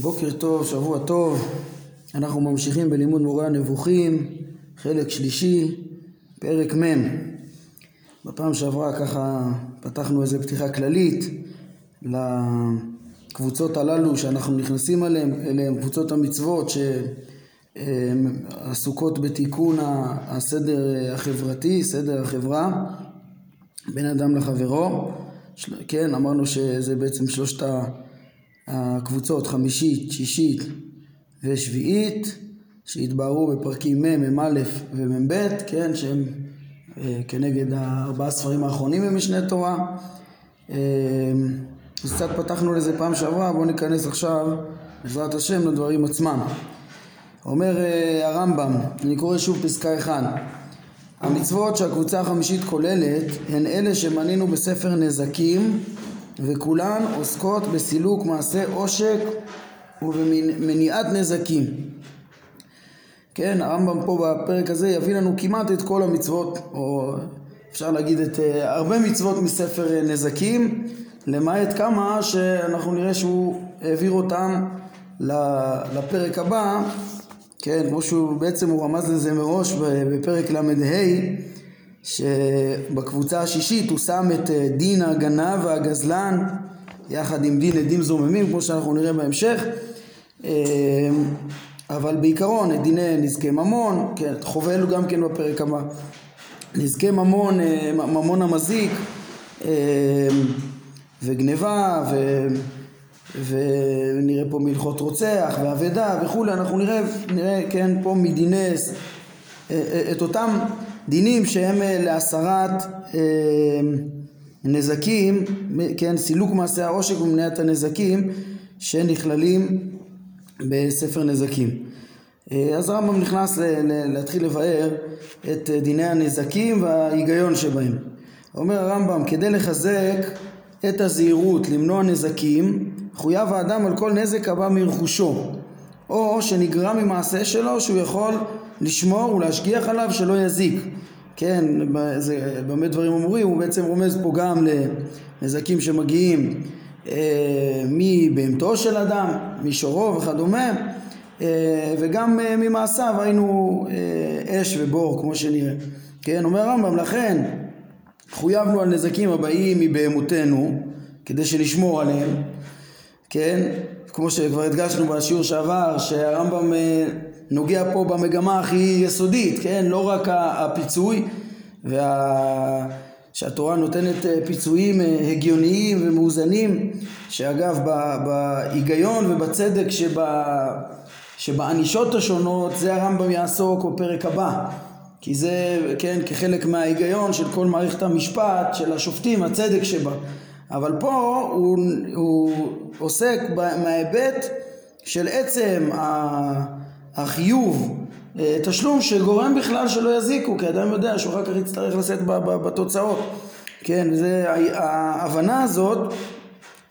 בוקר טוב, שבוע טוב, אנחנו ממשיכים בלימוד מורה הנבוכים, חלק שלישי, פרק מ'. בפעם שעברה ככה פתחנו איזה פתיחה כללית לקבוצות הללו שאנחנו נכנסים אליהן, אליהן קבוצות המצוות שעסוקות בתיקון הסדר החברתי, סדר החברה, בין אדם לחברו. כן, אמרנו שזה בעצם שלושת ה... הקבוצות חמישית, שישית ושביעית שהתבהרו בפרקים מ', מ"א ומ"ב, כן, שהם אה, כנגד הארבעה ספרים האחרונים במשנה תורה. אה, אז קצת פתחנו לזה פעם שעברה, בואו ניכנס עכשיו בעזרת השם לדברים עצמם. אומר אה, הרמב"ם, אני קורא שוב פסקה 1 המצוות שהקבוצה החמישית כוללת הן אלה שמנינו בספר נזקים וכולן עוסקות בסילוק מעשה עושק ובמניעת נזקים. כן, הרמב"ם פה בפרק הזה יביא לנו כמעט את כל המצוות, או אפשר להגיד את uh, הרבה מצוות מספר uh, נזקים, למעט כמה שאנחנו נראה שהוא העביר אותם לפרק הבא, כן, כמו שהוא בעצם הוא רמז לזה מראש בפרק ל"ה שבקבוצה השישית הוא שם את אה, דין הגנב והגזלן יחד עם דין עדים זוממים כמו שאנחנו נראה בהמשך. אה, אבל בעיקרון את דיני נזקי ממון, כן, חובל גם כן בפרק הבא. נזקי ממון, אה, ממון המזיק וגניבה ו... ונראה פה מלכות רוצח ואבדה וכולי, אנחנו נראה, נראה כן פה מדיני את אותם דינים שהם אה, להסרת אה, נזקים, כן, סילוק מעשי העושק ומניעת הנזקים שנכללים בספר נזקים. אה, אז הרמב"ם נכנס להתחיל לבאר את דיני הנזקים וההיגיון שבהם. אומר הרמב"ם, כדי לחזק את הזהירות, למנוע נזקים, חויב האדם על כל נזק הבא מרכושו, או שנגרם ממעשה שלו שהוא יכול לשמור ולהשגיח עליו שלא יזיק. כן, זה, במה דברים אמורים, הוא בעצם רומז פה גם לנזקים שמגיעים אה, מבהמתו של אדם, משורו וכדומה, אה, וגם אה, ממעשיו היינו אה, אש ובור כמו שנראה. כן, אומר הרמב"ם, לכן חויבנו על נזקים הבאים מבהמותנו כדי שנשמור עליהם, כן, כמו שכבר הדגשנו בשיעור שעבר, שהרמב"ם אה, נוגע פה במגמה הכי יסודית, כן? לא רק הפיצוי, וה... שהתורה נותנת אה, פיצויים אה, הגיוניים ומאוזנים, שאגב בהיגיון ובצדק שבה, שבענישות השונות זה הרמב"ם יעסוק בפרק הבא, כי זה, כן, כחלק מההיגיון של כל מערכת המשפט, של השופטים, הצדק שבה. אבל פה הוא, הוא עוסק מההיבט של עצם ה... החיוב, אה, תשלום שגורם בכלל שלא יזיקו, כי אדם יודע שהוא אחר כך יצטרך לשאת בתוצאות. כן, זה ההבנה הזאת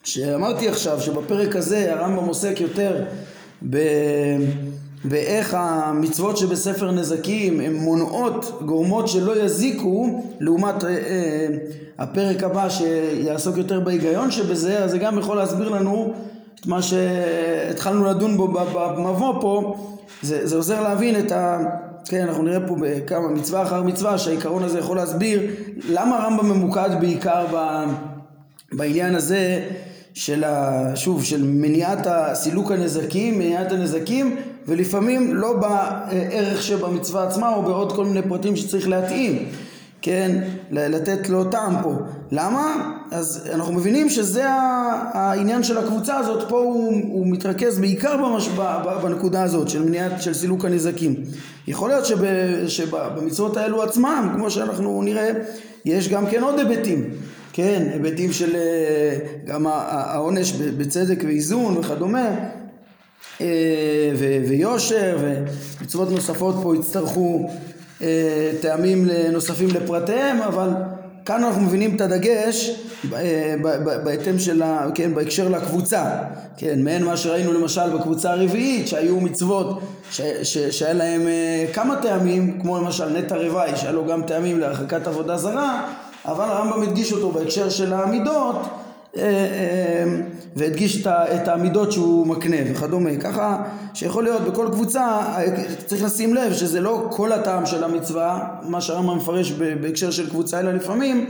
שאמרתי עכשיו, שבפרק הזה הרמב"ם עוסק יותר ב... באיך המצוות שבספר נזקים הן מונעות, גורמות שלא יזיקו לעומת אה, אה, הפרק הבא שיעסוק יותר בהיגיון שבזה, אז זה גם יכול להסביר לנו את מה שהתחלנו לדון בו במבוא פה זה, זה עוזר להבין את ה... כן, אנחנו נראה פה בכמה מצווה אחר מצווה שהעיקרון הזה יכול להסביר למה הרמב"ם ממוקד בעיקר ב, בעניין הזה של, ה, שוב, של מניעת סילוק הנזקים, מניעת הנזקים ולפעמים לא בערך שבמצווה עצמה או בעוד כל מיני פרטים שצריך להתאים כן, לתת לו טעם פה. למה? אז אנחנו מבינים שזה העניין של הקבוצה הזאת, פה הוא, הוא מתרכז בעיקר במש... בנקודה הזאת של מניעת, של סילוק הנזקים. יכול להיות שב, שבמצוות האלו עצמם, כמו שאנחנו נראה, יש גם כן עוד היבטים. כן, היבטים של אה, גם העונש בצדק ואיזון וכדומה, אה, ויושר ומצוות נוספות פה יצטרכו טעמים נוספים לפרטיהם, אבל כאן אנחנו מבינים את הדגש אה, בהתאם של, ה, כן, בהקשר לקבוצה, כן, מעין מה שראינו למשל בקבוצה הרביעית, שהיו מצוות ש, ש, שהיה להם אה, כמה טעמים, כמו למשל נטע רוואי, שהיה לו גם טעמים להרחקת עבודה זרה, אבל הרמב"ם הדגיש אותו בהקשר של המידות, והדגיש את העמידות שהוא מקנה וכדומה. ככה שיכול להיות בכל קבוצה, צריך לשים לב שזה לא כל הטעם של המצווה, מה שהרמב"ם מפרש בהקשר של קבוצה, אלא לפעמים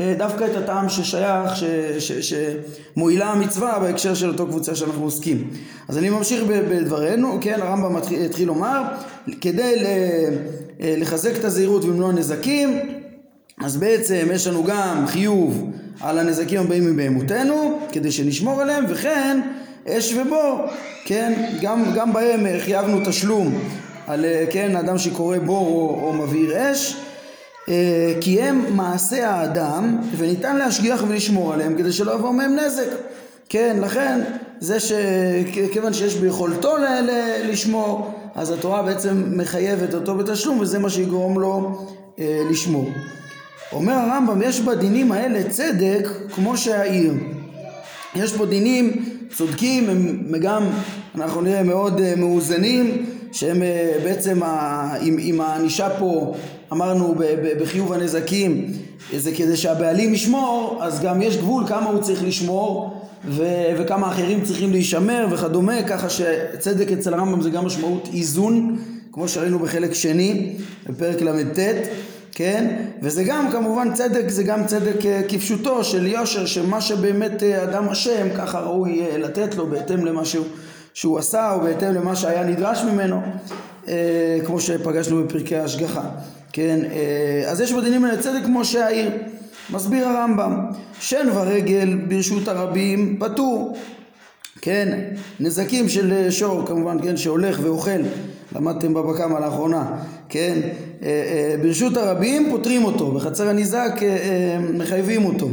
אה, דווקא את הטעם ששייך, ש, ש, שמועילה המצווה בהקשר של אותו קבוצה שאנחנו עוסקים. אז אני ממשיך בדברנו, כן, הרמב"ם התחיל לומר, כדי אה, לחזק את הזהירות ולמנוע נזקים, אז בעצם יש לנו גם חיוב על הנזקים הבאים מבהמותינו, כדי שנשמור עליהם, וכן אש ובור, כן, גם, גם בהם חייבנו תשלום על, אה, כן, אדם שקורא בור או, או מבעיר אש, אה, כי הם מעשה האדם וניתן להשגיח ולשמור עליהם כדי שלא יבוא מהם נזק. כן, לכן זה שכיוון שיש ביכולתו ל- ל- לשמור, אז התורה בעצם מחייבת אותו בתשלום וזה מה שיגרום לו אה, לשמור. אומר הרמב"ם, יש בדינים האלה צדק כמו שהעיר. יש פה דינים צודקים, הם גם, אנחנו נראה, מאוד אה, מאוזנים, שהם אה, בעצם, עם הענישה פה אמרנו בחיוב הנזקים זה כדי שהבעלים ישמור אז גם יש גבול כמה הוא צריך לשמור ו- וכמה אחרים צריכים להישמר וכדומה ככה שצדק אצל הרמב"ם זה גם משמעות איזון כמו שראינו בחלק שני בפרק ל"ט כן? וזה גם כמובן צדק זה גם צדק אה, כפשוטו של יושר שמה שבאמת אה, אדם אשם ככה ראוי אה, לתת לו בהתאם למה שהוא, שהוא עשה או בהתאם למה שהיה נדרש ממנו כמו שפגשנו בפרקי ההשגחה כן, אה, אז יש בדינים האלה צדק כמו שהעיר. מסביר הרמב"ם, שן ורגל ברשות הרבים פטור. כן, נזקים של שור כמובן, כן, שהולך ואוכל, למדתם בבא קמא לאחרונה, כן, אה, אה, ברשות הרבים פותרים אותו, בחצר הניזק מחייבים אותו,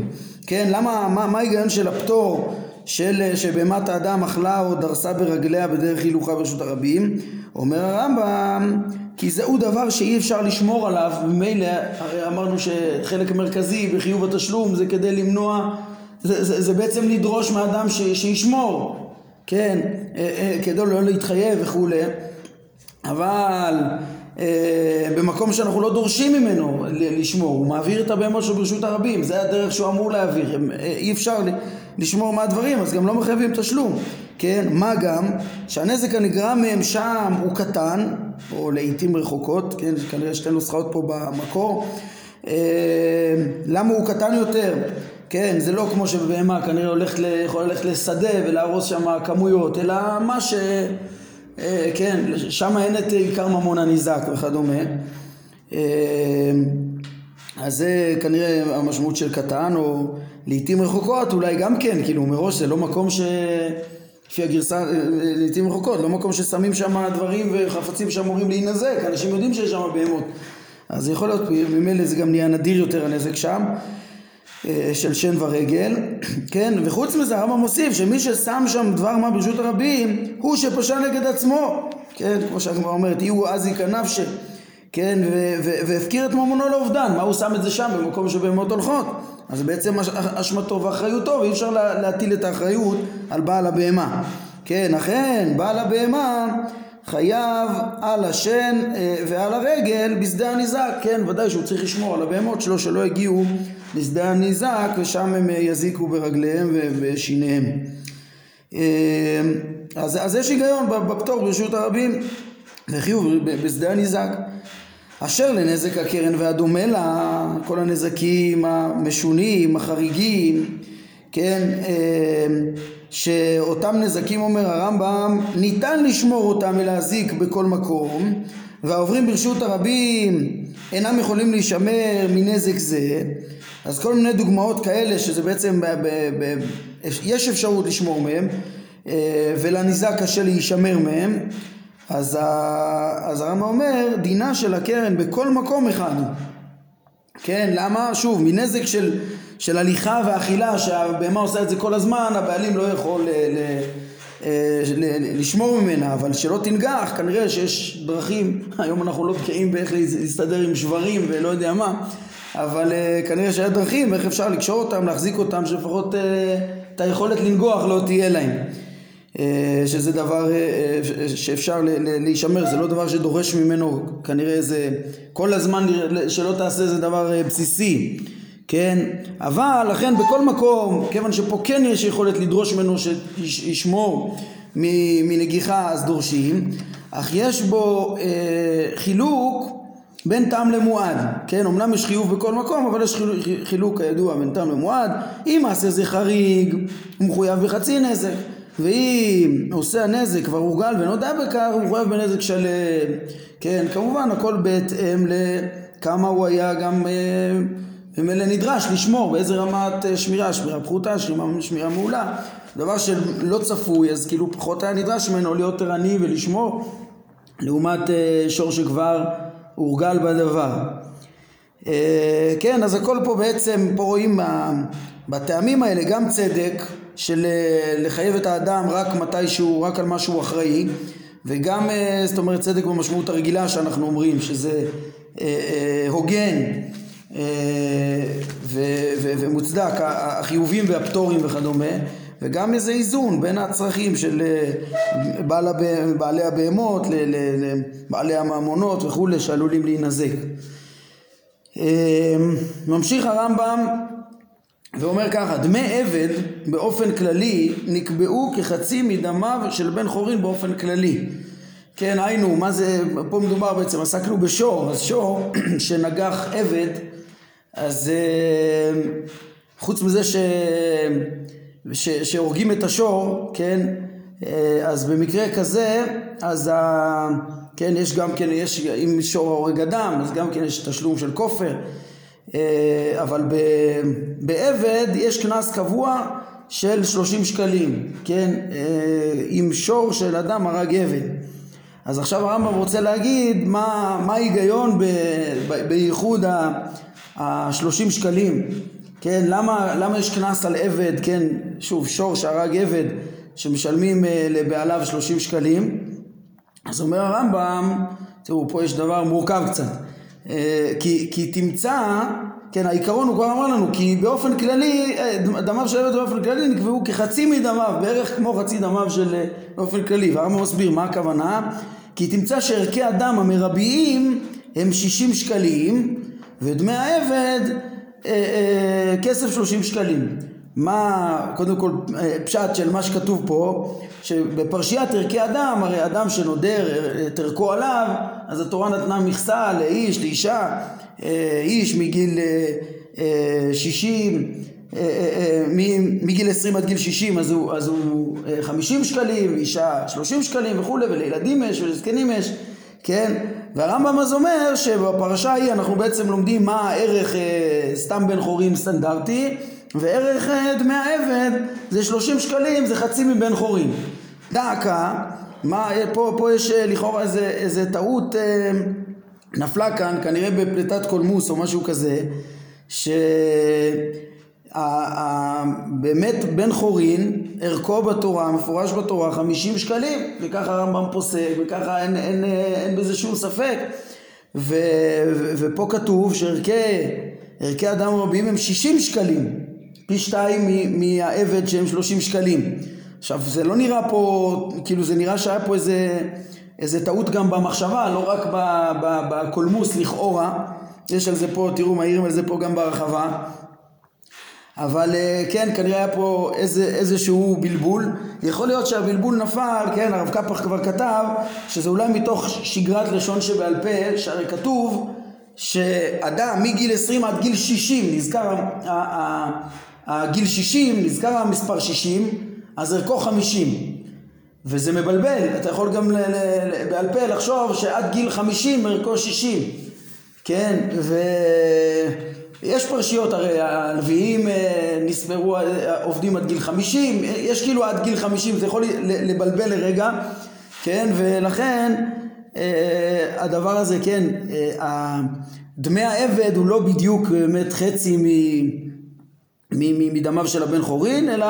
כן, למה, מה ההיגיון של הפטור של שבהמת האדם אכלה או דרסה ברגליה בדרך הילוכה ברשות הרבים? אומר הרמב"ם כי זהו דבר שאי אפשר לשמור עליו, ממילא הרי אמרנו שחלק מרכזי בחיוב התשלום זה כדי למנוע, זה, זה, זה בעצם לדרוש מאדם ש, שישמור, כן, אה, אה, כדי לא להתחייב וכולי, אבל אה, במקום שאנחנו לא דורשים ממנו לשמור, הוא מעביר את הבהמות שלו ברשות הרבים, זה הדרך שהוא אמור להעביר, אי אפשר לשמור מהדברים, אז גם לא מחייבים תשלום. כן, מה גם שהנזק הנגרם מהם שם הוא קטן, או לעיתים רחוקות, כן, כנראה שתי נוסחאות פה במקור, אה, למה הוא קטן יותר? כן, זה לא כמו שבהמה כנראה הולך, יכול ללכת לשדה ולהרוס שם כמויות, אלא מה ש... אה, כן, שם אין את עיקר ממון הניזק וכדומה. אה, אז זה כנראה המשמעות של קטן, או לעיתים רחוקות אולי גם כן, כאילו מראש זה לא מקום ש... לפי הגרסה, אה, לעיתים רחוקות, לא מקום ששמים שם דברים וחפצים שאמורים להינזק, אנשים יודעים שיש שם בהמות. אז יכול להיות, ממילא זה גם נהיה נדיר יותר הנזק שם, אה, של שן ורגל, כן, וחוץ מזה הרמב"ם מוסיף שמי ששם שם דבר מה ברשות הרבים, הוא שפשע נגד עצמו, כן, כמו שהגמרא אומרת, יהיו אז יקנפשה, כן, והפקיר את ממונו לאובדן, מה הוא שם את זה שם במקום שבהמות הולכות? אז בעצם אשמתו ואחריותו ואי אפשר להטיל את האחריות על בעל הבהמה. כן, אכן בעל הבהמה חייב על השן אה, ועל הרגל בשדה הניזק, כן, ודאי שהוא צריך לשמור על הבהמות שלו שלא הגיעו לשדה הניזק ושם הם יזיקו ברגליהם ובשיניהם. אה, אז, אז יש היגיון בפטור ברשות הרבים וחיוב בשדה הניזק. אשר לנזק הקרן והדומה לה, כל הנזקים המשונים, החריגים, כן, אה, שאותם נזקים אומר הרמב"ם ניתן לשמור אותם ולהזיק בכל מקום והעוברים ברשות הרבים אינם יכולים להישמר מנזק זה אז כל מיני דוגמאות כאלה שזה בעצם ב- ב- ב- יש אפשרות לשמור מהם אה, ולניזק קשה להישמר מהם אז, אז הרמב"ם אומר, דינה של הקרן בכל מקום אחד. כן, למה? שוב, מנזק של, של הליכה ואכילה, שהבהמה עושה את זה כל הזמן, הבעלים לא יכול ל, אה, ל, ל, לשמור ממנה, אבל שלא תנגח, כנראה שיש דרכים, היום אנחנו לא בקיאים באיך להסתדר עם שברים ולא יודע מה, אבל אה, כנראה שיש דרכים, איך אפשר לקשור אותם, להחזיק אותם, שלפחות אה, את היכולת לנגוח לא תהיה להם. אה, שזה דבר שאפשר להישמר, זה לא דבר שדורש ממנו כנראה איזה, כל הזמן שלא תעשה זה דבר בסיסי, כן? אבל לכן בכל מקום, כיוון שפה כן יש יכולת לדרוש ממנו שישמור מנגיחה אז דורשים, אך יש בו חילוק בין טעם למועד, כן? אמנם יש חיוב בכל מקום, אבל יש חילוק כידוע בין טעם למועד, אם מעשה זה חריג, הוא מחויב בחצי נזק, ואם עושה הנזק כבר הורגל ונודע בכך, הוא מחויב בנזק שלם, כן? כמובן הכל בהתאם לכמה הוא היה גם... אה, ממילא נדרש לשמור באיזה רמת אה, שמירה, שמירה פחותה, שמירה, שמירה מעולה, דבר שלא צפוי אז כאילו פחות היה נדרש ממנו להיות ערני ולשמור. לעומת אה, שור שכבר הורגל בדבר. אה, כן, אז הכל פה בעצם, פה רואים בטעמים האלה גם צדק של לחייב את האדם רק מתי שהוא, רק על מה שהוא אחראי וגם זאת אומרת צדק במשמעות הרגילה שאנחנו אומרים שזה הוגן ומוצדק, החיובים והפטורים וכדומה, וגם איזה איזון בין הצרכים של אה, בעל הב... בעלי הבהמות לבעלי הממונות וכולי שעלולים להינזק. אה, ממשיך הרמב"ם ואומר ככה, דמי עבד באופן כללי נקבעו כחצי מדמיו של בן חורין באופן כללי. כן, היינו, מה זה, פה מדובר בעצם, עסקנו בשור, אז שור שנגח עבד אז אה, חוץ מזה ש... שהורגים את השור, כן, אה, אז במקרה כזה, אז ה... כן, יש גם כן, יש, אם שור הורג אדם, אז גם כן יש תשלום של כופר, אה, אבל ב... בעבד יש קנס קבוע של 30 שקלים, כן, עם שור של אדם הרג עבד. אז עכשיו הרמב"ם רוצה להגיד מה, מה ההיגיון בייחוד ב... השלושים שקלים, כן, למה, למה יש קנס על עבד, כן, שוב, שור שהרג עבד שמשלמים uh, לבעליו שלושים שקלים, אז אומר הרמב"ם, תראו, פה יש דבר מורכב קצת, uh, כי, כי תמצא, כן, העיקרון הוא כבר אמר לנו, כי באופן כללי, אה, דמיו של עבד באופן כללי נקבעו כחצי מדמיו, בערך כמו חצי דמיו של באופן כללי, והרמב"ם מסביר מה הכוונה, כי תמצא שערכי הדם המרביים הם שישים שקלים, ודמי העבד כסף שלושים שקלים. מה, קודם כל, אה, פשט של מה שכתוב פה, שבפרשיית ערכי אדם, הרי אדם שנודר את ערכו עליו, אז התורה נתנה מכסה לאיש, לאישה, אה, איש מגיל אה, שישים, מגיל עשרים עד גיל שישים אז הוא, חמישים שקלים, אישה שלושים שקלים וכולי, ולילדים יש ולזקנים יש, כן? והרמב"ם אז אומר שבפרשה ההיא אנחנו בעצם לומדים מה הערך אה, סתם בן חורים סטנדרטי וערך אה, דמי העבד זה 30 שקלים זה חצי מבן חורים. דעקה, מה, אה, פה, פה יש אה, לכאורה איזה, איזה טעות אה, נפלה כאן כנראה בפליטת קולמוס או משהו כזה ש... באמת בן חורין ערכו בתורה, מפורש בתורה, חמישים שקלים, וככה הרמב"ם פוסק, וככה אין, אין, אין, בזה שום ספק. ו, ו, ופה כתוב שערכי אדם רבים הם שישים שקלים, פי שתיים מהעבד שהם שלושים שקלים. עכשיו זה לא נראה פה, כאילו זה נראה שהיה פה איזה, איזה טעות גם במחשבה, לא רק בקולמוס לכאורה, יש על זה פה, תראו מעירים על זה פה גם בהרחבה. אבל אה, כן, כנראה היה פה איזה, איזשהו בלבול. יכול להיות שהבלבול נפל, כן, הרב קפח כבר כתב, שזה אולי מתוך שגרת לשון שבעל פה, שהרי כתוב שאדם מגיל 20 עד גיל 60, נזכר הגיל 60, נזכר המספר 60, אז ערכו 50. וזה מבלבל, אתה יכול גם בעל פה לחשוב שעד גיל 50 ערכו 60, כן, ו... יש פרשיות, הרי הלוויים אה, נספרו, אה, עובדים עד גיל 50, יש כאילו עד גיל 50, זה יכול לבלבל לרגע, כן, ולכן אה, הדבר הזה, כן, דמי העבד הוא לא בדיוק באמת חצי מדמיו של הבן חורין, אלא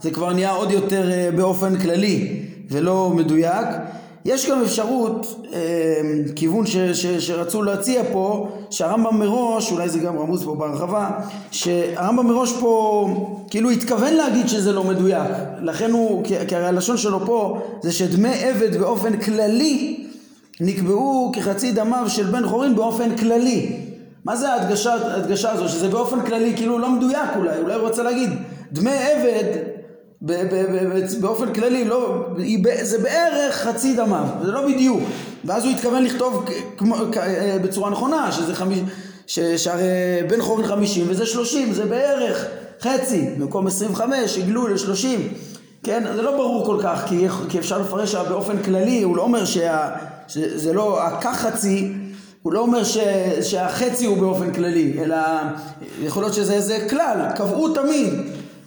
זה כבר נהיה עוד יותר באופן כללי ולא מדויק. יש גם אפשרות, אה, כיוון ש, ש, שרצו להציע פה, שהרמב"ם מראש, אולי זה גם רמוז פה בהרחבה, שהרמב"ם מראש פה כאילו התכוון להגיד שזה לא מדויק, לכן הוא, כי הרי הלשון שלו פה זה שדמי עבד באופן כללי נקבעו כחצי דמיו של בן חורין באופן כללי. מה זה ההדגשה, ההדגשה הזו? שזה באופן כללי כאילו לא מדויק אולי, אולי הוא רוצה להגיד דמי עבד באופן כללי לא, זה בערך חצי דמיו, זה לא בדיוק. ואז הוא התכוון לכתוב אה, בצורה נכונה שזה חמיש, שהרי בן חורין חמישים וזה שלושים, זה בערך חצי, במקום עשרים וחמש הגלו לשלושים כן, זה לא ברור כל כך כי, כי אפשר לפרש באופן כללי, הוא לא אומר שה, שזה לא הכך חצי הוא לא אומר ש, שהחצי הוא באופן כללי, אלא יכול להיות שזה איזה כלל, קבעו תמיד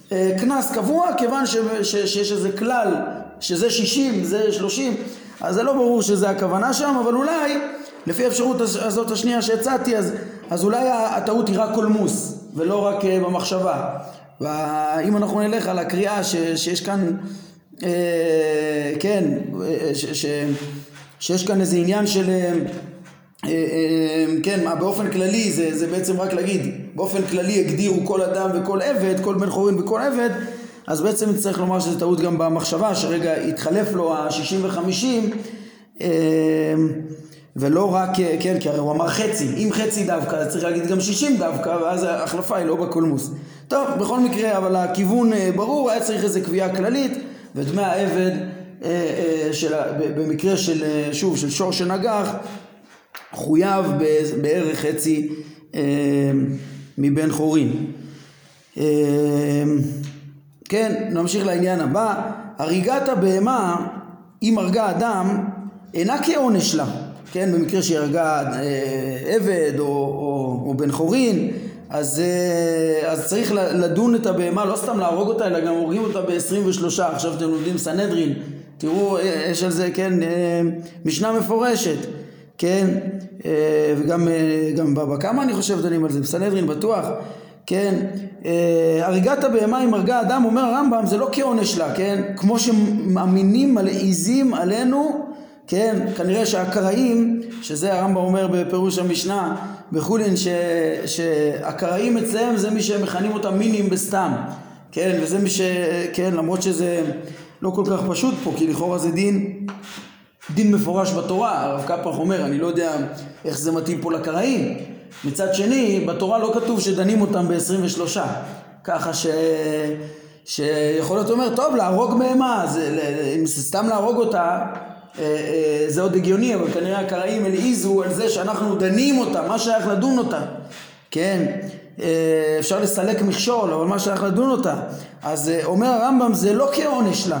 קנס קבוע כיוון ש, ש, שיש איזה כלל שזה 60, זה 30, אז זה לא ברור שזה הכוונה שם, אבל אולי לפי האפשרות הזאת השנייה שהצעתי, אז, אז אולי הטעות היא רק קולמוס ולא רק אה, במחשבה. ואם אנחנו נלך על הקריאה ש, שיש כאן, אה, כן, אה, ש, ש, שיש כאן איזה עניין של אה, אה, אה, כן, מה באופן כללי זה, זה בעצם רק להגיד, באופן כללי הגדירו כל אדם וכל עבד, כל בן חורין וכל עבד, אז בעצם צריך לומר שזה טעות גם במחשבה, שרגע התחלף לו ה-60 ו-50 אה, ולא רק, כן, כי הרי הוא אמר חצי, אם חצי דווקא, אז צריך להגיד גם 60 דווקא, ואז ההחלפה היא לא בקולמוס. טוב, בכל מקרה, אבל הכיוון ברור, היה צריך איזה קביעה כללית, ודמי העבד, של, במקרה של, שוב, של שור שנגח, חויב בערך חצי אה, מבן חורין. אה, כן, נמשיך לעניין הבא. הריגת הבהמה, אם הרגה אדם, אינה כעונש לה. כן, במקרה שהיא הרגה אה, עבד או, או, או בן חורין, אז, אז צריך לדון את הבהמה, לא סתם להרוג אותה, אלא גם הורגים אותה ב-23. עכשיו אתם לומדים סנהדרין, תראו, יש על זה, כן, משנה מפורשת. כן, אה, וגם אה, גם בבא קמא אני חושב דנים על זה, בסנהדרין בטוח, כן, אה, הריגת הבהמה עם הרגה אדם, אומר הרמב"ם, זה לא כעונש לה, כן, כמו שמאמינים מלעיזים עלינו, כן, כנראה שהקראים, שזה הרמב"ם אומר בפירוש המשנה בחולין, שהקראים אצלם זה מי שמכנים אותם מינים בסתם, כן, וזה מי ש... כן, למרות שזה לא כל כך פשוט פה, כי לכאורה זה דין דין מפורש בתורה, הרב קפח אומר, אני לא יודע איך זה מתאים פה לקראים. מצד שני, בתורה לא כתוב שדנים אותם ב-23, ככה ש... שיכול להיות אומר, טוב, להרוג בהמה, אם זה סתם להרוג אותה, אה, אה, זה עוד הגיוני, אבל כנראה הקראים הלעיזו על זה שאנחנו דנים אותה, מה שייך לדון אותה, כן? אה, אפשר לסלק מכשול, אבל מה שייך לדון אותה. אז אומר הרמב"ם, זה לא כעונש לה.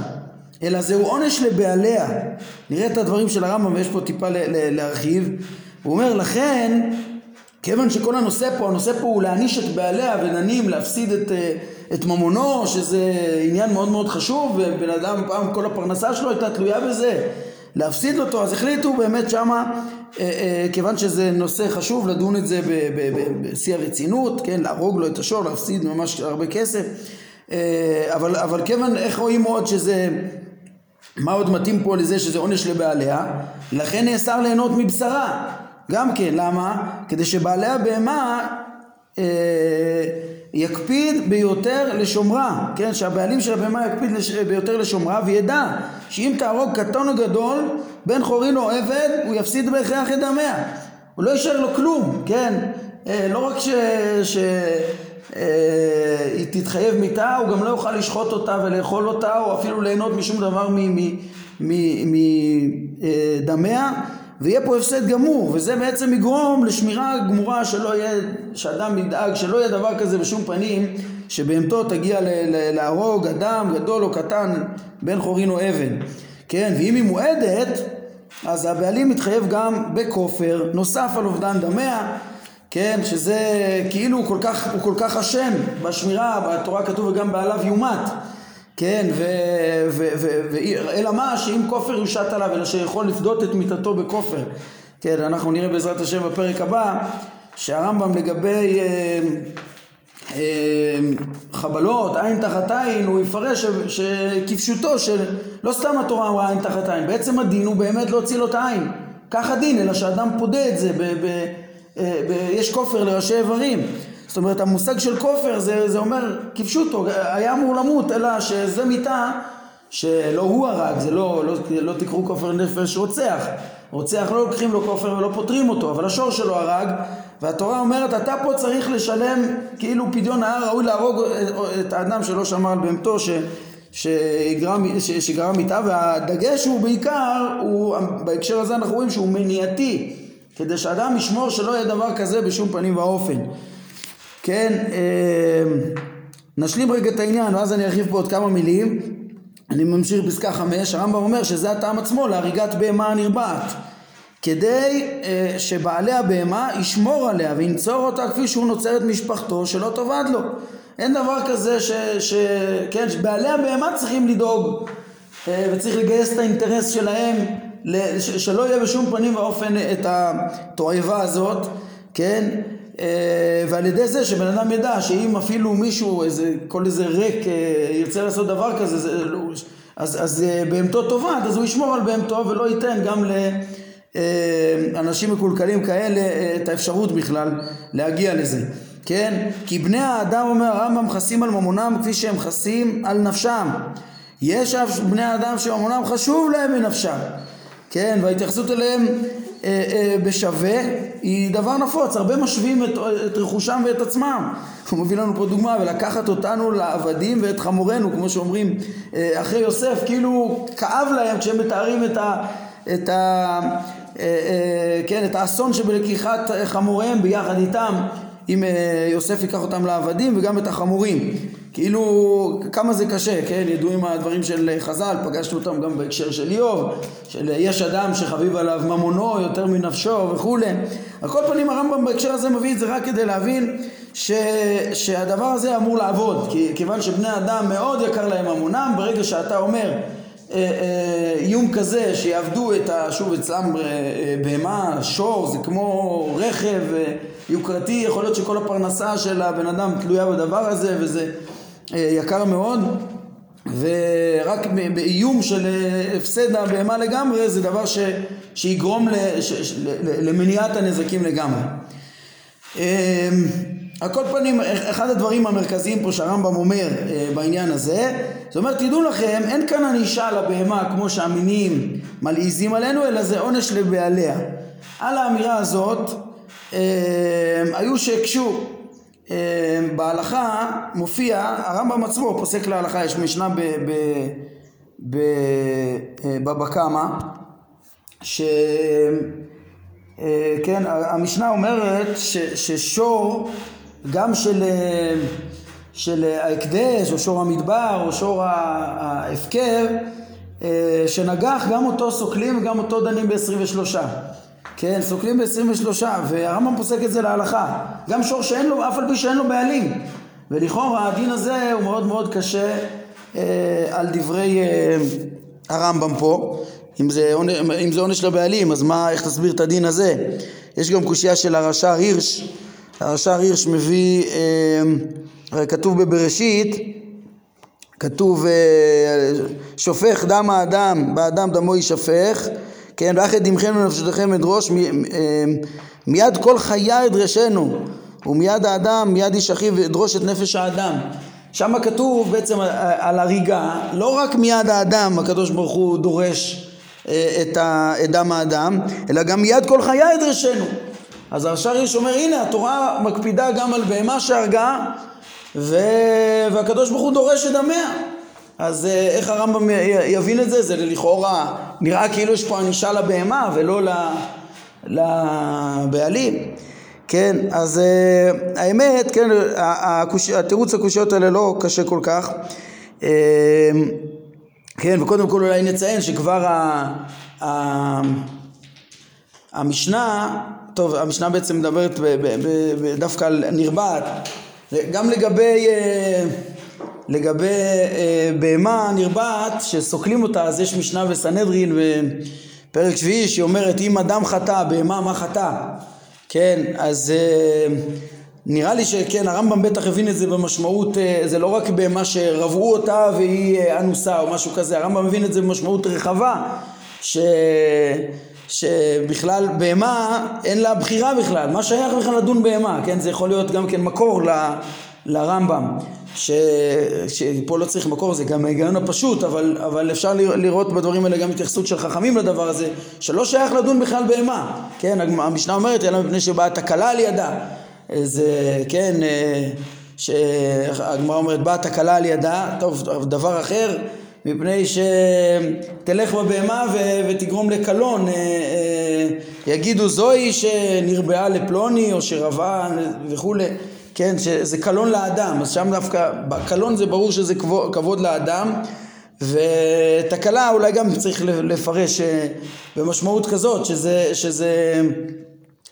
אלא זהו עונש לבעליה. נראה את הדברים של הרמב"ם ויש פה טיפה להרחיב. הוא אומר לכן, כיוון שכל הנושא פה, הנושא פה הוא להעניש את בעליה ודנים להפסיד את, אה, את ממונו, שזה עניין מאוד מאוד חשוב, ובן אדם פעם כל הפרנסה שלו הייתה תלויה בזה, להפסיד אותו, אז החליטו באמת שמה, אה, אה, כיוון שזה נושא חשוב, לדון את זה בשיא הרצינות, כן, להרוג לו את השור, להפסיד ממש הרבה כסף. אבל, אבל כיוון, איך רואים עוד שזה מה עוד מתאים פה לזה שזה עונש לבעליה? לכן נאסר ליהנות מבשרה. גם כן, למה? כדי שבעלי הבהמה אה, יקפיד ביותר לשומרה, כן? שהבעלים של הבהמה יקפיד לש... ביותר לשומרה וידע שאם תהרוג קטון או גדול, בן חורין או עבד, הוא יפסיד בהכרח את דמיה. הוא לא יישאר לו כלום, כן? אה, לא רק ש... ש... אה, היא תתחייב מיתה, הוא גם לא יוכל לשחוט אותה ולאכול אותה, או אפילו ליהנות משום דבר מדמיה, ויהיה פה הפסד גמור, וזה בעצם יגרום לשמירה גמורה שלא יהיה, שאדם ידאג שלא יהיה דבר כזה בשום פנים, שבהמתו תגיע להרוג אדם גדול או קטן, בן חורין או אבן, כן, ואם היא מועדת, אז הבעלים מתחייב גם בכופר, נוסף על אובדן דמיה, כן, שזה כאילו הוא כל כך, הוא כל כך אשם בשמירה, בתורה כתוב וגם בעליו יומת, כן, אלא מה? שאם כופר יושת עליו, אלא שיכול לפדות את מיתתו בכופר, כן, אנחנו נראה בעזרת השם בפרק הבא, שהרמב"ם לגבי אה, אה, חבלות, עין תחת עין, הוא יפרש שכפשוטו, שלא סתם התורה אמרה עין תחת עין, בעצם הדין הוא באמת להוציא לו את העין, כך הדין, אלא שאדם פודה את זה ב... ב יש כופר לראשי איברים. זאת אומרת המושג של כופר זה, זה אומר כפשוטו, היה אמור למות, אלא שזה מיתה שלא הוא הרג, זה לא, לא, לא תקראו כופר נפש רוצח. רוצח לא לוקחים לו כופר ולא פותרים אותו, אבל השור שלו הרג, והתורה אומרת אתה פה צריך לשלם כאילו פדיון ההר ראוי להרוג את האדם שלא שמר על בהמתו ש, שגרם מיתה והדגש הוא בעיקר, הוא, בהקשר הזה אנחנו רואים שהוא מניעתי כדי שאדם ישמור שלא יהיה דבר כזה בשום פנים ואופן. כן, אה, נשלים רגע את העניין ואז אני ארחיב פה עוד כמה מילים. אני ממשיך פסקה חמש, הרמב"ם אומר שזה הטעם עצמו להריגת בהמה הנרבעת. כדי אה, שבעלי הבהמה ישמור עליה וינצור אותה כפי שהוא נוצר את משפחתו שלא תאבד לו. אין דבר כזה ש... ש כן, שבעלי הבהמה צריכים לדאוג אה, וצריך לגייס את האינטרס שלהם שלא יהיה בשום פנים ואופן את התועבה הזאת, כן? אה, ועל ידי זה שבן אדם ידע שאם אפילו מישהו, איזה, כל איזה ריק אה, ירצה לעשות דבר כזה, זה, לא, אז, אז בהמתו טובה, אז הוא ישמור על בהמתו ולא ייתן גם לאנשים מקולקלים כאלה את האפשרות בכלל להגיע לזה. כן? כי בני האדם, אומר הרמב"ם, חסים על ממונם כפי שהם חסים על נפשם. יש אף בני האדם שממונם חשוב להם מנפשם. כן? וההתייחסות אליהם אה, אה, בשווה היא דבר נפוץ. הרבה משווים את, את רכושם ואת עצמם. הוא מביא לנו פה דוגמה, ולקחת אותנו לעבדים ואת חמורנו, כמו שאומרים אה, אחרי יוסף, כאילו כאב להם כשהם מתארים את ה... את ה אה, אה, כן, את האסון שבלקיחת חמוריהם ביחד איתם אם אה, יוסף ייקח אותם לעבדים וגם את החמורים כאילו כמה זה קשה, כן? ידועים הדברים של חז"ל, פגשנו אותם גם בהקשר של איוב, של יש אדם שחביב עליו ממונו יותר מנפשו וכולי. על כל פנים הרמב"ם בהקשר הזה מביא את זה רק כדי להבין ש, שהדבר הזה אמור לעבוד, כי, כיוון שבני אדם מאוד יקר להם ממונם, ברגע שאתה אומר אה, אה, איום כזה שיעבדו את, ה, שוב אצלם בהמה, שור, זה כמו רכב יוקרתי, יכול להיות שכל הפרנסה של הבן אדם תלויה בדבר הזה וזה אה, יקר מאוד ורק באיום של אה, הפסד הבהמה לגמרי זה דבר ש, שיגרום לש, ש, למניעת הנזקים לגמרי. אה, על כל פנים, אחד הדברים המרכזיים פה שהרמב"ם אומר בעניין הזה, זאת אומרת, תדעו לכם, אין כאן ענישה לבהמה כמו שהמינים מלעיזים עלינו, אלא זה עונש לבעליה. על האמירה הזאת, היו שהקשו אמ, בהלכה מופיע, הרמב"ם עצמו פוסק להלכה, יש משנה בבבא קמא, שכן, המשנה אומרת ש, ששור גם של, של ההקדש או שור המדבר או שור ההפקר אה, שנגח גם אותו סוקלים וגם אותו דנים בעשרים ושלושה כן, סוקלים ב-23, והרמב"ם פוסק את זה להלכה. גם שור שאין לו, אף על פי שאין לו בעלים. ולכאורה הדין הזה הוא מאוד מאוד קשה אה, על דברי אה, הרמב"ם פה. אם זה, אם זה עונש לבעלים, אז מה, איך תסביר את הדין הזה? יש גם קושייה של הרש"ר הירש. הרש"ר הירש מביא, אה, כתוב בבראשית, כתוב אה, שופך דם האדם, באדם דמו יישפך כן, ואחד דמכם ונפשותיכם אדרוש, אה, מיד כל חיה אדרשנו, ומיד האדם, מיד איש אחיו אדרוש את נפש האדם. שם כתוב בעצם על הריגה, לא רק מיד האדם הקדוש ברוך הוא דורש אה, את דם האדם, אלא גם מיד כל חיה אדרשנו. אז הרש"ר יש אומר הנה התורה מקפידה גם על בהמה שהרגה והקדוש ברוך הוא דורש את דמיה. אז אה, איך הרמב"ם יבין את זה? זה לכאורה נראה כאילו יש פה ענישה לבהמה ולא לבעלים. כן, אז uh, האמת, כן, הקוש... התירוץ הקושיות האלה לא קשה כל כך. Uh, כן, וקודם כל אולי נציין שכבר ה... ה... המשנה, טוב, המשנה בעצם מדברת ב... ב... ב... דווקא על נרבעת. גם לגבי... Uh, לגבי אה, בהמה נרבעת שסוקלים אותה אז יש משנה בסנהדרין בפרק שביעי שהיא אומרת אם אדם חטא בהמה מה חטא? כן אז אה, נראה לי שכן הרמב"ם בטח הבין את זה במשמעות אה, זה לא רק בהמה שרבעו אותה והיא אה, אנוסה או משהו כזה הרמב"ם מבין את זה במשמעות רחבה ש... שבכלל בהמה אין לה בחירה בכלל מה שייך בכלל לדון בהמה כן? זה יכול להיות גם כן מקור ל... לרמב"ם ש... שפה לא צריך מקור, זה גם ההיגיון הפשוט, אבל, אבל אפשר לראות בדברים האלה גם התייחסות של חכמים לדבר הזה, שלא שייך לדון בכלל בהמה, כן, המשנה אומרת, אלא מפני שבאה תקלה על ידה, זה, כן, אה, שהגמרא אומרת, באה תקלה על ידה, טוב, דבר אחר, מפני שתלך בבהמה ו- ותגרום לקלון, אה, אה, יגידו זוהי שנרבעה לפלוני או שרבה וכולי, כן, שזה קלון לאדם, אז שם דווקא, קלון זה ברור שזה כבוד, כבוד לאדם ותקלה אולי גם צריך לפרש אה, במשמעות כזאת, שזה, שזה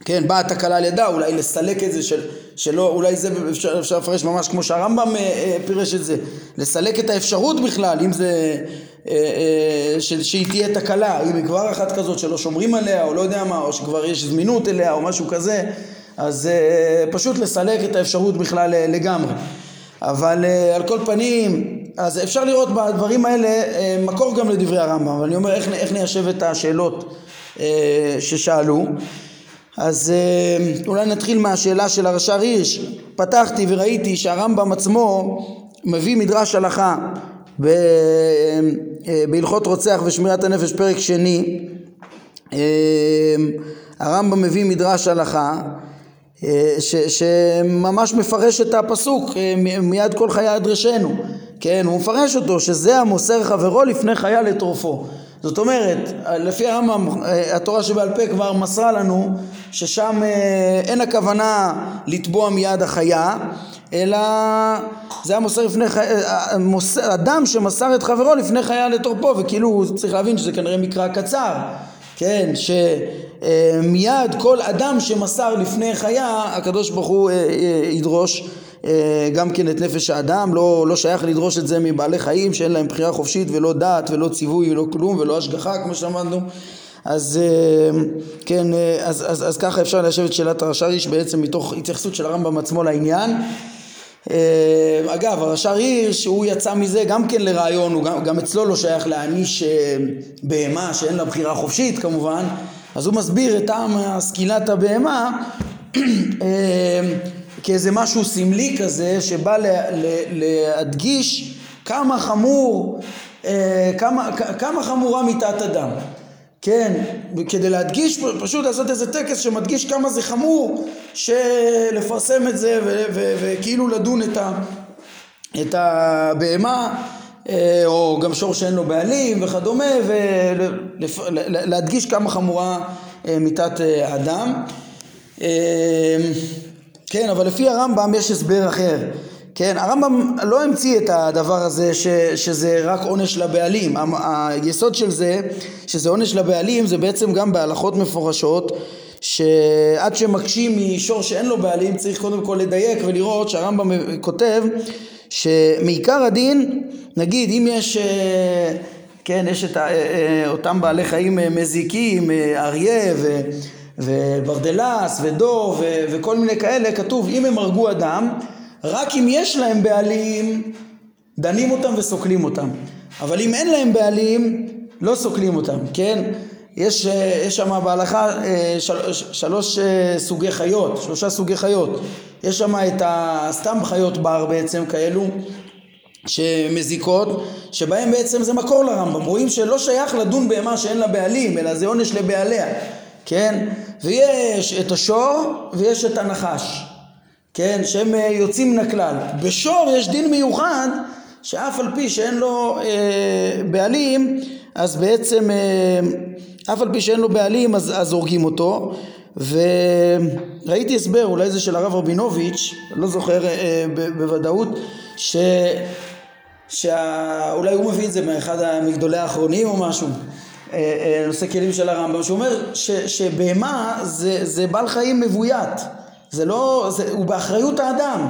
כן, באה תקלה על ידה, אולי לסלק את זה של, שלא, אולי זה אפשר, אפשר לפרש ממש כמו שהרמב"ם אה, אה, פירש את זה, לסלק את האפשרות בכלל, אם זה, ש, שהיא תהיה תקלה, אם היא כבר אחת כזאת שלא שומרים עליה, או לא יודע מה, או שכבר יש זמינות אליה, או משהו כזה, אז אה, פשוט לסלק את האפשרות בכלל אה, לגמרי. אבל אה, על כל פנים, אז אפשר לראות בדברים האלה אה, מקור גם לדברי הרמב"ם, אבל אני אומר איך, איך ניישב את השאלות אה, ששאלו. אז אה, אולי נתחיל מהשאלה של הרש"ר הירש. פתחתי וראיתי שהרמב"ם עצמו מביא מדרש הלכה ב, בהלכות רוצח ושמירת הנפש פרק שני. הרמב"ם מביא מדרש הלכה ש, שממש מפרש את הפסוק מיד כל חיה אדרשנו כן הוא מפרש אותו שזה המוסר חברו לפני חיה לטרופו. זאת אומרת, לפי הרמב"ם, התורה שבעל פה כבר מסרה לנו ששם אה, אין הכוונה לתבוע מיד החיה, אלא זה המוסר לפני חיה, אדם שמסר את חברו לפני חיה לתורפו, וכאילו צריך להבין שזה כנראה מקרא קצר, כן, שמיד כל אדם שמסר לפני חיה, הקדוש ברוך הוא אה, אה, ידרוש אה, גם כן את נפש האדם, לא, לא שייך לדרוש את זה מבעלי חיים שאין להם בחירה חופשית ולא דעת ולא ציווי ולא כלום ולא השגחה כמו שלמדנו. אז אה, כן, אה, אז, אז, אז ככה אפשר ליישב את שאלת הרש"ר הירש בעצם מתוך התייחסות של הרמב"ם עצמו לעניין. אגב הרש"ר הירש הוא יצא מזה גם כן לרעיון, גם, גם אצלו לא שייך להעניש בהמה שאין לה בחירה חופשית כמובן אז הוא מסביר את טעם סקילת הבהמה כאיזה משהו סמלי כזה שבא להדגיש כמה חמור, אה, כמה, כמה חמורה מיתת אדם. כן, כדי להדגיש, פשוט לעשות איזה טקס שמדגיש כמה זה חמור, שלפרסם את זה וכאילו לדון את, ה, את הבהמה, אה, או גם שור שאין לו בעלים וכדומה, ולהדגיש כמה חמורה אה, מיתת האדם. כן, אבל לפי הרמב"ם יש הסבר אחר. כן, הרמב"ם לא המציא את הדבר הזה ש, שזה רק עונש לבעלים. היסוד של זה, שזה עונש לבעלים, זה בעצם גם בהלכות מפורשות, שעד שמקשים משור שאין לו בעלים, צריך קודם כל לדייק ולראות שהרמב"ם כותב שמעיקר הדין, נגיד אם יש, כן, יש את אותם בעלי חיים מזיקים, אריה ו... וברדלס ודוב ו- וכל מיני כאלה, כתוב אם הם הרגו אדם, רק אם יש להם בעלים דנים אותם וסוקלים אותם. אבל אם אין להם בעלים, לא סוקלים אותם, כן? יש, יש שם בהלכה אה, של, שלוש אה, סוגי חיות, שלושה סוגי חיות. יש שם את הסתם חיות בר בעצם כאלו שמזיקות, שבהם בעצם זה מקור לרמב"ם. רואים שלא שייך לדון בהמה שאין לה בעלים, אלא זה עונש לבעליה. כן? ויש את השור ויש את הנחש, כן? שהם אה, יוצאים מן הכלל. בשור יש דין מיוחד שאף על פי שאין לו אה, בעלים, אז בעצם, אה, אף על פי שאין לו בעלים אז, אז הורגים אותו. וראיתי הסבר, אולי זה של הרב רבינוביץ', לא זוכר אה, בוודאות, ש... שאולי הוא מביא את זה מאחד מגדולי האחרונים או משהו, אה, אה, נושא כלים של הרמב"ם, שאומר ש, שבהמה זה, זה בעל חיים מבוית, זה לא, זה, הוא באחריות האדם,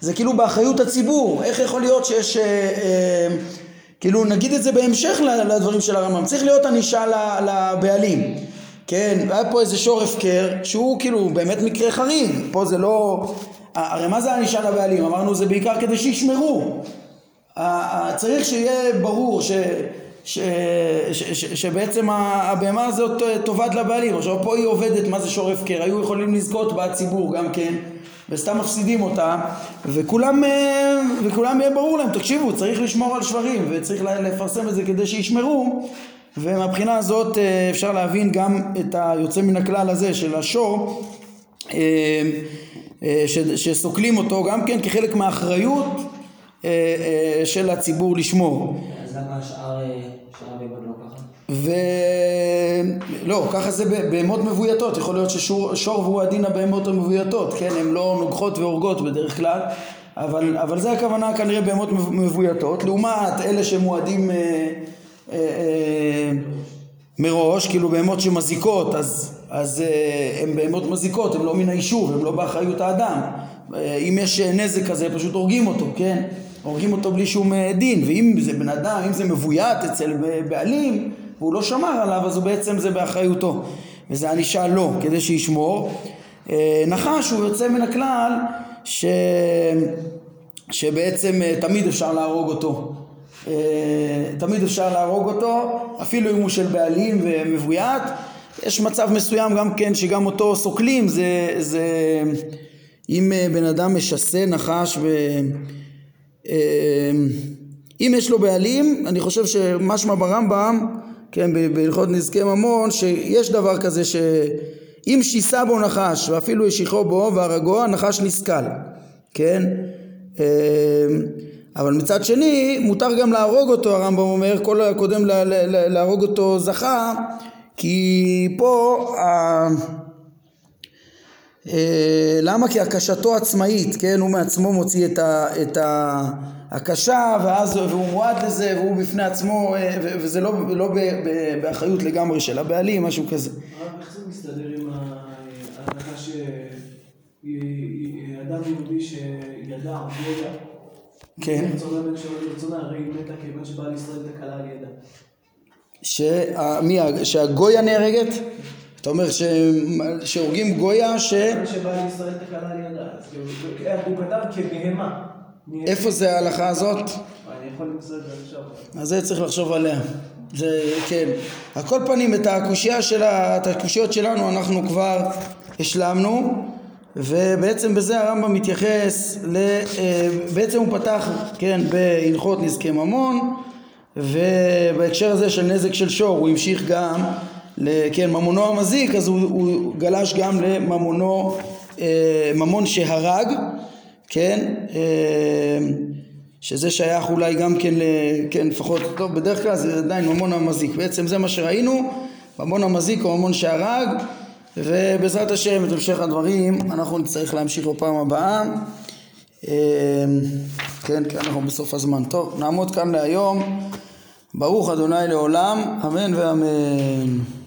זה כאילו באחריות הציבור, איך יכול להיות שיש, אה, אה, כאילו נגיד את זה בהמשך לדברים של הרמב"ם, צריך להיות ענישה לבעלים, כן, היה פה איזה שור הפקר שהוא כאילו באמת מקרה חריג, פה זה לא, הרי מה זה ענישה לבעלים? אמרנו זה בעיקר כדי שישמרו, צריך שיהיה ברור ש... ש, ש, ש, שבעצם הבהמה הזאת תאבד לבעלים. עכשיו פה היא עובדת, מה זה שור הפקר? היו יכולים לזכות בציבור גם כן, וסתם מפסידים אותה וכולם, אה, וכולם יהיה ברור להם תקשיבו צריך לשמור על שברים וצריך לפרסם את זה כדי שישמרו ומהבחינה הזאת אה, אפשר להבין גם את היוצא מן הכלל הזה של השור שסוקלים אותו גם כן כחלק מהאחריות של הציבור לשמור. אז למה השאר הבהמות לא ככה? ולא, ככה זה בהמות מבויתות, יכול להיות ששור והוא הדין הבהמות המבויתות, כן, הן לא נוגחות והורגות בדרך כלל, אבל, אבל זה הכוונה כנראה בהמות מבויתות, לעומת אלה שמועדים אה, אה, אה, מראש, כאילו בהמות שמזיקות, אז, אז אה, הן בהמות מזיקות, הן לא מן היישוב, הן לא באחריות האדם, אה, אם יש נזק כזה פשוט הורגים אותו, כן, הורגים אותו בלי שום אה, דין, ואם זה בן אדם, אם זה מבוית אצל בעלים, והוא לא שמר עליו אז הוא בעצם זה באחריותו. וזה ענישה לו כדי שישמור. אה, נחש הוא יוצא מן הכלל ש... שבעצם אה, תמיד אפשר להרוג אותו. אה, תמיד אפשר להרוג אותו אפילו אם הוא של בעלים ומבוית. יש מצב מסוים גם כן שגם אותו סוקלים. זה, זה אם בן אדם משסה נחש ו... אם יש לו בעלים אני חושב שמשמע ברמב"ם כן, בהלכות נזקי ממון, שיש דבר כזה שאם שיסה בו נחש ואפילו השיכו בו והרגו, הנחש נסכל, כן? אמ, אבל מצד שני, מותר גם להרוג אותו, הרמב"ם אומר, כל הקודם להרוג אותו זכה, כי פה למה? כי הקשתו עצמאית, כן? הוא מעצמו מוציא את, ה, את הקשה ואז והוא מועד לזה והוא בפני עצמו אה, וזה לא, לא ב, ב, באחריות לגמרי של הבעלים, משהו כזה. איך זה מסתדר עם ההנחה שאדם יהודי שידע כן. על ידה. שהגויה נהרגת? אתה אומר שהורגים גויה ש... שבעל ישראל תקלה על ידה, הוא כתב כבהמה. איפה זה ההלכה הזאת? אני יכול למצוא את זה עכשיו. אז זה צריך לחשוב עליה. זה כן. על כל פנים את הקושייה של את הקושיות שלנו אנחנו כבר השלמנו ובעצם בזה הרמב"ם מתייחס, ל, אה, בעצם הוא פתח, כן, בהלכות נזקי ממון ובהקשר הזה של נזק של שור הוא המשיך גם כן, ממונו המזיק, אז הוא, הוא גלש גם לממונו, אה, ממון שהרג, כן, אה, שזה שייך אולי גם כן, כן, לפחות, טוב, בדרך כלל זה עדיין ממון המזיק, בעצם זה מה שראינו, ממון המזיק או ממון שהרג, ובעזרת השם את המשך הדברים אנחנו נצטרך להמשיך בפעם הבאה, אה, כן, כי אנחנו בסוף הזמן. טוב, נעמוד כאן להיום. ברוך אדוני לעולם, אמן ואמן.